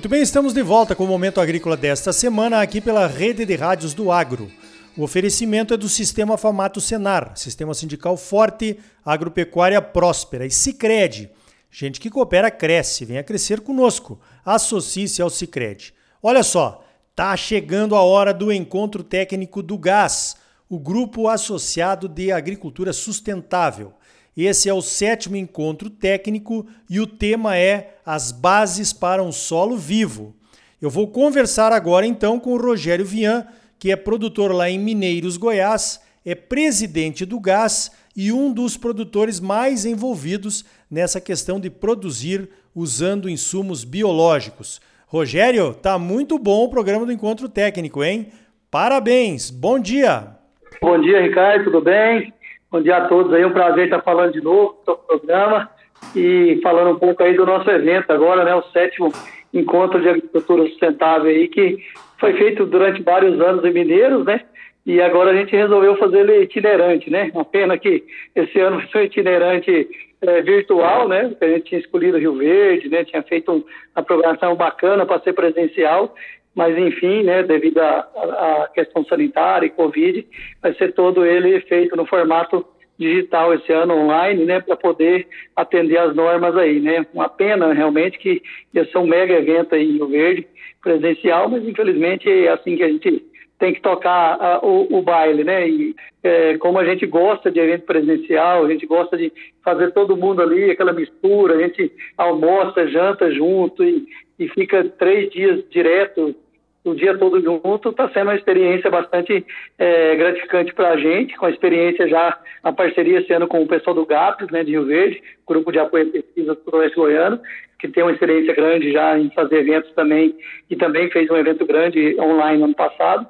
Muito bem, estamos de volta com o Momento Agrícola desta semana aqui pela Rede de Rádios do Agro. O oferecimento é do Sistema Famato Senar, Sistema Sindical Forte, Agropecuária Próspera e Sicredi. Gente que coopera cresce, venha crescer conosco. Associe-se ao Sicredi. Olha só, tá chegando a hora do encontro técnico do GAS, o Grupo Associado de Agricultura Sustentável. Esse é o sétimo encontro técnico e o tema é As Bases para um Solo Vivo. Eu vou conversar agora então com o Rogério Vian, que é produtor lá em Mineiros, Goiás, é presidente do GAS e um dos produtores mais envolvidos nessa questão de produzir usando insumos biológicos. Rogério, tá muito bom o programa do Encontro Técnico, hein? Parabéns, bom dia! Bom dia, Ricardo, tudo bem? Bom dia a todos aí, um prazer estar falando de novo do programa e falando um pouco aí do nosso evento agora, né, o sétimo encontro de agricultura sustentável aí que foi feito durante vários anos em Mineiros, né? E agora a gente resolveu fazer ele itinerante, né? Uma pena que esse ano foi itinerante é, virtual, né? A gente tinha escolhido Rio Verde, né? Tinha feito um, uma programação bacana para ser presencial mas enfim, né, devido à questão sanitária e Covid, vai ser todo ele feito no formato digital esse ano online, né, para poder atender as normas aí, né. Uma pena realmente que ia ser um mega evento aí em Rio Verde, presencial, mas infelizmente é assim que a gente tem que tocar a, o, o, baile, né? E é, como a gente gosta de evento presencial, a gente gosta de fazer todo mundo ali, aquela mistura, a gente almoça, janta junto e, e fica três dias direto, o dia todo junto, está sendo uma experiência bastante é, gratificante para a gente, com a experiência já, a parceria ano com o pessoal do GAPS, né, de Rio Verde, Grupo de Apoio à Pesquisa do Oeste Goiano, que tem uma experiência grande já em fazer eventos também, e também fez um evento grande online ano passado.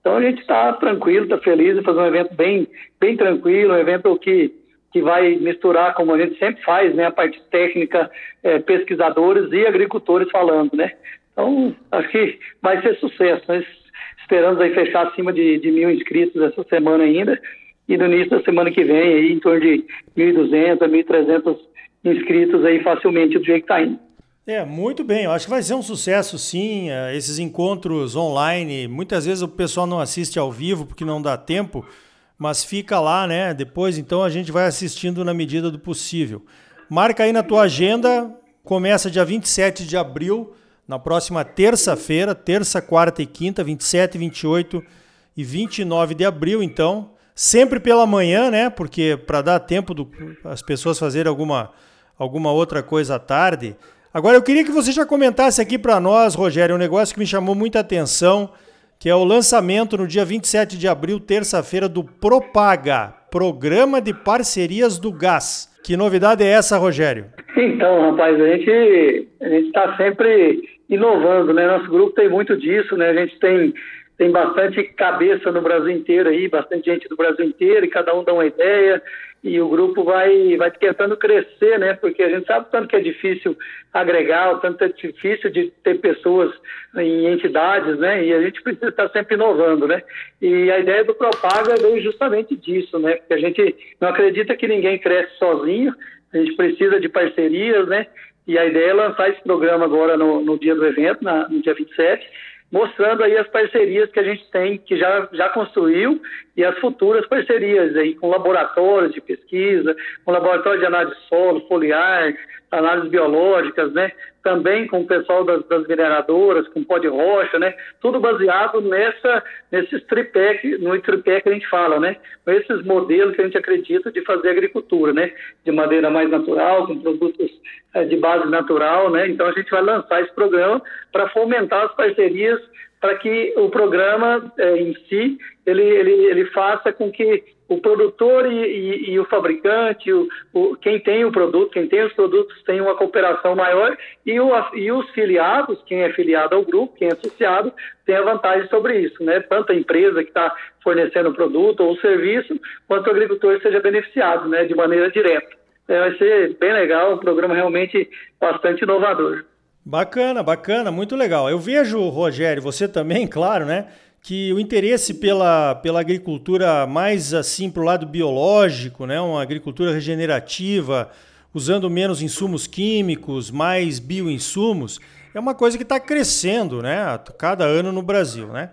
Então a gente está tranquilo, está feliz fazer um evento bem, bem tranquilo, um evento que que vai misturar, como a gente sempre faz, né, a parte técnica, é, pesquisadores e agricultores falando, né. Então, acho que vai ser sucesso. Nós esperamos aí fechar acima de, de mil inscritos essa semana ainda e no início da semana que vem, aí, em torno de 1.200, 1.300 inscritos aí facilmente do jeito que está indo. É, muito bem. Eu acho que vai ser um sucesso, sim. É, esses encontros online, muitas vezes o pessoal não assiste ao vivo porque não dá tempo, mas fica lá, né? Depois, então, a gente vai assistindo na medida do possível. Marca aí na tua agenda, começa dia 27 de abril, na próxima terça-feira, terça, quarta e quinta, 27, 28 e 29 de abril, então. Sempre pela manhã, né? Porque para dar tempo do, as pessoas fazerem alguma, alguma outra coisa à tarde. Agora, eu queria que você já comentasse aqui para nós, Rogério, um negócio que me chamou muita atenção que é o lançamento no dia 27 de abril, terça-feira, do Propaga, Programa de Parcerias do Gás. Que novidade é essa, Rogério? Então, rapaz, a gente a está sempre inovando, né? Nosso grupo tem muito disso, né? A gente tem, tem bastante cabeça no Brasil inteiro aí, bastante gente do Brasil inteiro, e cada um dá uma ideia e o grupo vai, vai tentando crescer, né? Porque a gente sabe o tanto que é difícil agregar, o tanto é difícil de ter pessoas em entidades, né? E a gente precisa estar sempre inovando, né? E a ideia do Propaga veio justamente disso, né? Porque a gente não acredita que ninguém cresce sozinho, a gente precisa de parcerias, né? E a ideia é lançar esse programa agora no, no dia do evento, na, no dia 27, mostrando aí as parcerias que a gente tem, que já, já construiu, e as futuras parcerias aí com laboratórios de pesquisa, com laboratório de análise de solo, foliar, análises biológicas, né? Também com o pessoal das, das mineradoras, com pó de rocha, né? Tudo baseado nessa, nesses tripé, no tripé que a gente fala, né? Esses modelos que a gente acredita de fazer agricultura, né? De maneira mais natural, com produtos é, de base natural, né? Então a gente vai lançar esse programa para fomentar as parcerias para que o programa é, em si ele, ele, ele faça com que o produtor e, e, e o fabricante, o, o, quem tem o produto, quem tem os produtos, tenha uma cooperação maior e, o, e os filiados, quem é filiado ao grupo, quem é associado, tenha vantagem sobre isso, né? Tanto a empresa que está fornecendo o produto ou o serviço, quanto o agricultor seja beneficiado, né? De maneira direta. É, vai ser bem legal, um programa realmente bastante inovador. Bacana, bacana, muito legal. Eu vejo, Rogério, você também, claro, né? Que o interesse pela, pela agricultura mais assim para o lado biológico, né? Uma agricultura regenerativa, usando menos insumos químicos, mais bioinsumos, é uma coisa que está crescendo, né? Cada ano no Brasil, né?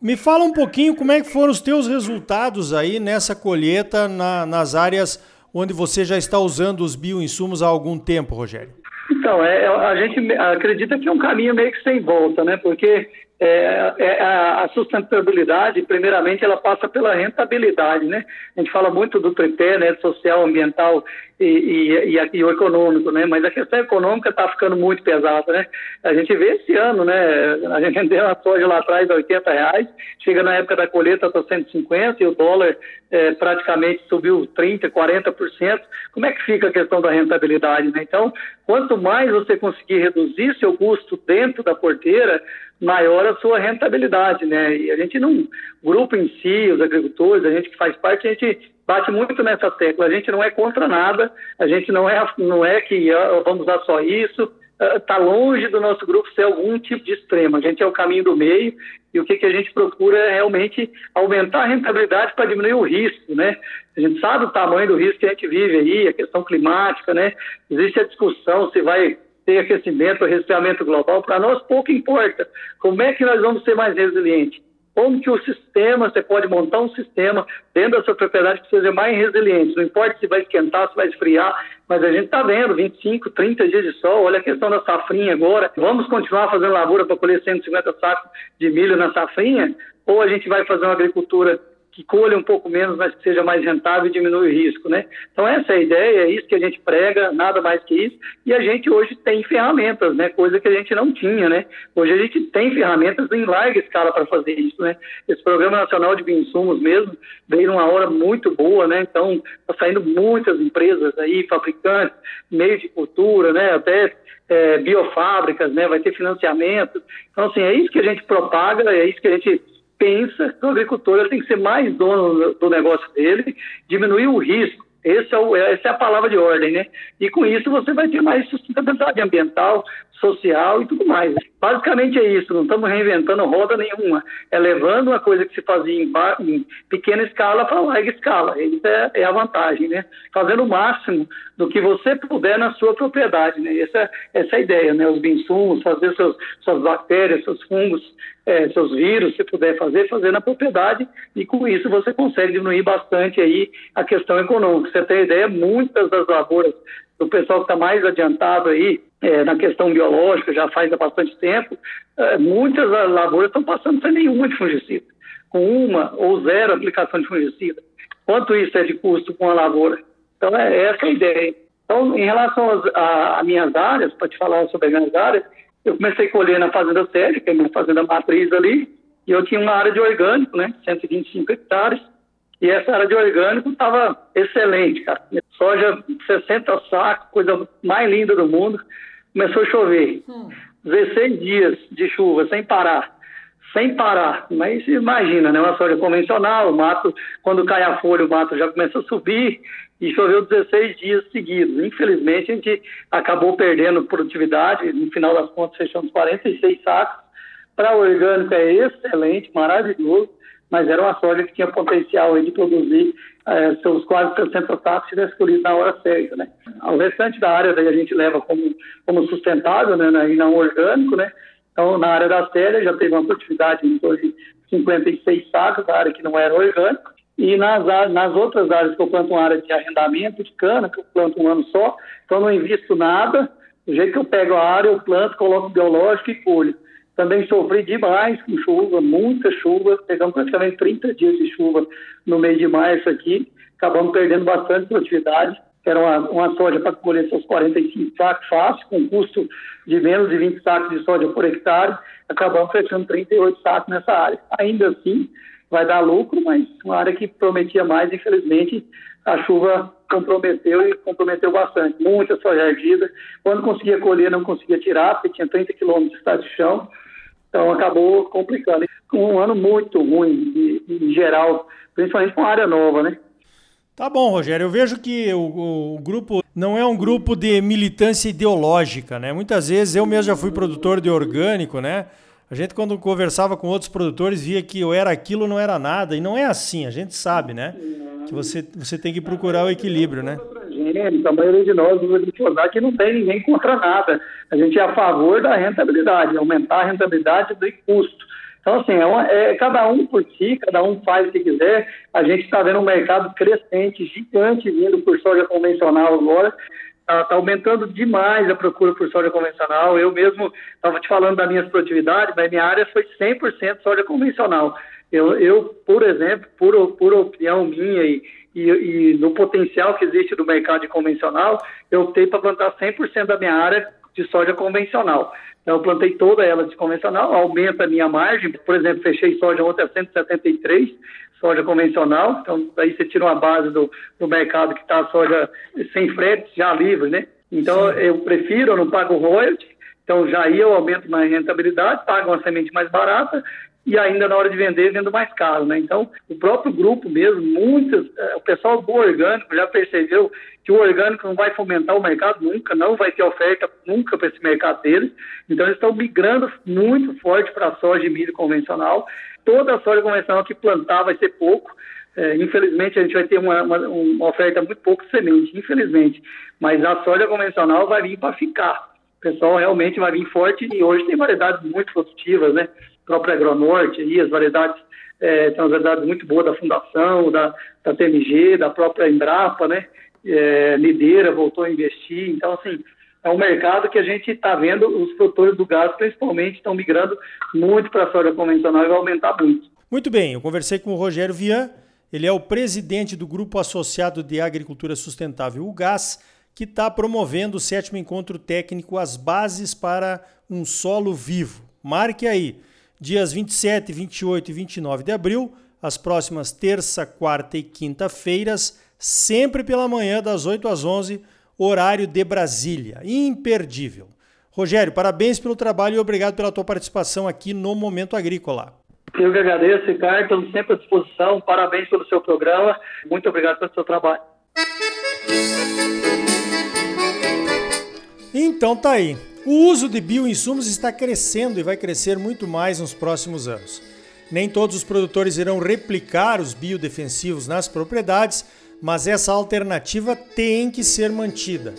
Me fala um pouquinho como é que foram os teus resultados aí nessa colheita na, nas áreas onde você já está usando os bioinsumos há algum tempo, Rogério. Então, é, a gente acredita que é um caminho meio que sem volta, né? Porque é, é, a sustentabilidade, primeiramente, ela passa pela rentabilidade, né? A gente fala muito do tripé, né? Social, ambiental e, e, e, e o econômico, né? Mas a questão econômica está ficando muito pesada, né? A gente vê esse ano, né? A gente vendeu a soja lá atrás a 80 reais, chega na época da colheita está 150 e o dólar é, praticamente subiu 30, 40%. Como é que fica a questão da rentabilidade, né? Então, quanto mais você conseguir reduzir seu custo dentro da porteira, maior a sua rentabilidade, né? E a gente não, grupo em si, os agricultores, a gente que faz parte, a gente bate muito nessa tecla. A gente não é contra nada, a gente não é, não é que vamos usar só isso. Está uh, longe do nosso grupo ser algum tipo de extremo. A gente é o caminho do meio e o que, que a gente procura é realmente aumentar a rentabilidade para diminuir o risco, né? A gente sabe o tamanho do risco que a gente vive aí, a questão climática, né? Existe a discussão se vai ter aquecimento, resfriamento global, para nós pouco importa. Como é que nós vamos ser mais resilientes? Como que o sistema, você pode montar um sistema dentro da sua propriedade que seja mais resiliente. Não importa se vai esquentar, se vai esfriar, mas a gente está vendo 25, 30 dias de sol. Olha a questão da safrinha agora. Vamos continuar fazendo lavoura para colher 150 sacos de milho na safrinha? Ou a gente vai fazer uma agricultura que colha um pouco menos, mas que seja mais rentável e diminui o risco, né? Então essa é a ideia, é isso que a gente prega, nada mais que isso. E a gente hoje tem ferramentas, né? Coisa que a gente não tinha, né? Hoje a gente tem ferramentas em larga escala para fazer isso, né? Esse Programa Nacional de Bioinsumos mesmo veio numa hora muito boa, né? Então está saindo muitas empresas aí, fabricantes, meio de cultura, né? Até é, biofábricas, né? Vai ter financiamento. Então assim, é isso que a gente propaga, é isso que a gente pensa que o agricultor tem que ser mais dono do negócio dele, diminuir o risco. É o, essa é a palavra de ordem, né? E com isso você vai ter mais sustentabilidade ambiental, social e tudo mais. Basicamente é isso, não estamos reinventando roda nenhuma. É levando uma coisa que se fazia em, em pequena escala para larga escala. Isso é, é, a vantagem, né? Fazendo o máximo do que você puder na sua propriedade, né? Essa, essa é a ideia, né? Os insumos, fazer seus, suas bactérias, seus fungos é, seus vírus, se puder fazer, fazer na propriedade e com isso você consegue diminuir bastante aí a questão econômica. Você tem ideia, muitas das lavouras do pessoal que está mais adiantado aí é, na questão biológica, já faz há bastante tempo, é, muitas lavouras estão passando sem nenhuma de fungicida, com uma ou zero aplicação de fungicida. Quanto isso é de custo com a lavoura? Então, é essa a ideia. Então, em relação às minhas áreas, para te falar sobre as minhas áreas, eu comecei a colher na Fazenda Sede, que é uma fazenda matriz ali, e eu tinha uma área de orgânico, né, 125 hectares, e essa área de orgânico estava excelente, cara. Soja 60 sacos, coisa mais linda do mundo. Começou a chover. Hum. 16 dias de chuva, sem parar. Sem parar. Mas imagina, né? Uma soja convencional, o mato, quando cai a folha, o mato já começa a subir e choveu 16 dias seguidos. Infelizmente, a gente acabou perdendo produtividade, no final das contas, fechamos 46 sacos. Para o orgânico é excelente, maravilhoso, mas era uma soja que tinha potencial de produzir é, seus quase 60 sacos se tivesse colhido na hora certa. Né? O restante da área daí a gente leva como, como sustentável né, e não orgânico, né? Então, na área das telhas já teve uma produtividade em torno de 56 sacos, da área que não era orgânico, e nas, nas outras áreas que eu planto uma área de arrendamento de cana, que eu planto um ano só, então não invisto nada. Do jeito que eu pego a área, eu planto, coloco biológico e colho. Também sofri demais com chuva, muita chuva, pegamos praticamente 30 dias de chuva no mês de março aqui, acabamos perdendo bastante produtividade. Era uma, uma soja para colher seus 45 sacos fácil, com custo de menos de 20 sacos de soja por hectare, acabamos fechando 38 sacos nessa área. Ainda assim, vai dar lucro, mas uma área que prometia mais, infelizmente, a chuva comprometeu e comprometeu bastante. Muita soja. Quando conseguia colher, não conseguia tirar, porque tinha 30 quilômetros de estado de chão. Então acabou complicando. Um ano muito ruim, em geral, principalmente com área nova, né? Tá bom, Rogério. Eu vejo que o, o, grupo não é um grupo de militância ideológica, né? Muitas vezes eu mesmo já fui produtor de orgânico, né? A gente, quando conversava com outros produtores, via que eu era aquilo, não era nada. E não é assim, a gente sabe, né? Que você, você tem que procurar o equilíbrio, né? a maioria de nós usa glifosato que não tem ninguém contra nada. A gente é a favor da rentabilidade, aumentar a rentabilidade do custo. Então, assim, é, uma, é, cada um por si, cada um faz o que quiser. A gente está vendo um mercado crescente, gigante, vindo por soja convencional agora. Está tá aumentando demais a procura por soja convencional. Eu mesmo estava te falando das minhas produtividades, mas minha área foi 100% soja convencional. Eu, eu, por exemplo, por, por opinião minha e, e, e no potencial que existe do mercado convencional, eu optei para plantar 100% da minha área de soja convencional. Então, eu plantei toda ela de convencional, aumenta a minha margem. Por exemplo, fechei soja ontem a 173, soja convencional. Então, aí você tira uma base do, do mercado que está a soja sem frete, já livre, né? Então, Sim. eu prefiro, eu não pago royalty. Então, já aí eu aumento minha rentabilidade, pago uma semente mais barata e ainda na hora de vender, vendo mais caro, né? Então, o próprio grupo mesmo, muitos, é, o pessoal do orgânico já percebeu que o orgânico não vai fomentar o mercado nunca, não vai ter oferta nunca para esse mercado deles. Então, eles estão migrando muito forte para a soja e milho convencional. Toda a soja convencional que plantar vai ser pouco. É, infelizmente, a gente vai ter uma, uma, uma oferta muito pouco de semente, infelizmente. Mas a soja convencional vai vir para ficar. O pessoal realmente vai vir forte e hoje tem variedades muito produtivas, né? própria Agronorte, aí, as variedades, é, tem umas variedades muito boas da Fundação, da, da TMG, da própria Embrapa, né? É, Lideira voltou a investir, então, assim, é um mercado que a gente está vendo, os produtores do gás, principalmente, estão migrando muito para a soja convencional e vai aumentar muito. Muito bem, eu conversei com o Rogério Vian, ele é o presidente do Grupo Associado de Agricultura Sustentável, o GAS, que está promovendo o sétimo encontro técnico As Bases para um Solo Vivo. Marque aí, dias 27, 28 e 29 de abril, as próximas terça, quarta e quinta-feiras, sempre pela manhã, das 8 às 11, horário de Brasília. Imperdível. Rogério, parabéns pelo trabalho e obrigado pela tua participação aqui no Momento Agrícola. Eu que agradeço, Ricardo, estamos sempre à disposição. Parabéns pelo seu programa. Muito obrigado pelo seu trabalho. Então tá aí. O uso de bioinsumos está crescendo e vai crescer muito mais nos próximos anos. Nem todos os produtores irão replicar os biodefensivos nas propriedades, mas essa alternativa tem que ser mantida.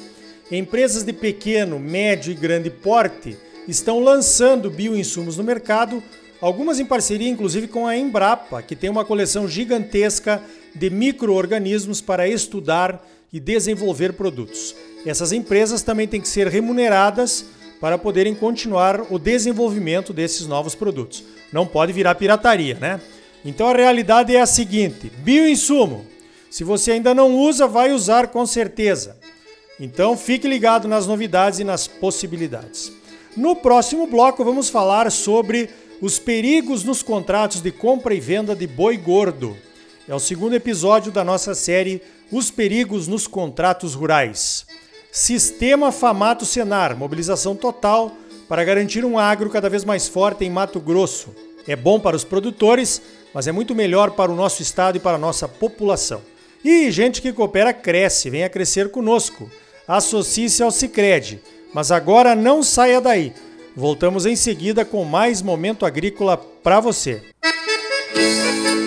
Empresas de pequeno, médio e grande porte estão lançando bioinsumos no mercado, algumas em parceria inclusive com a Embrapa, que tem uma coleção gigantesca de micro-organismos para estudar e desenvolver produtos. Essas empresas também têm que ser remuneradas para poderem continuar o desenvolvimento desses novos produtos. Não pode virar pirataria, né? Então a realidade é a seguinte: bioinsumo. Se você ainda não usa, vai usar com certeza. Então fique ligado nas novidades e nas possibilidades. No próximo bloco vamos falar sobre os perigos nos contratos de compra e venda de boi gordo. É o segundo episódio da nossa série Os perigos nos contratos rurais. Sistema Famato Senar, mobilização total para garantir um agro cada vez mais forte em Mato Grosso. É bom para os produtores, mas é muito melhor para o nosso estado e para a nossa população. E gente que coopera cresce, venha crescer conosco. Associe-se ao Sicredi. Mas agora não saia daí. Voltamos em seguida com mais momento agrícola para você. Música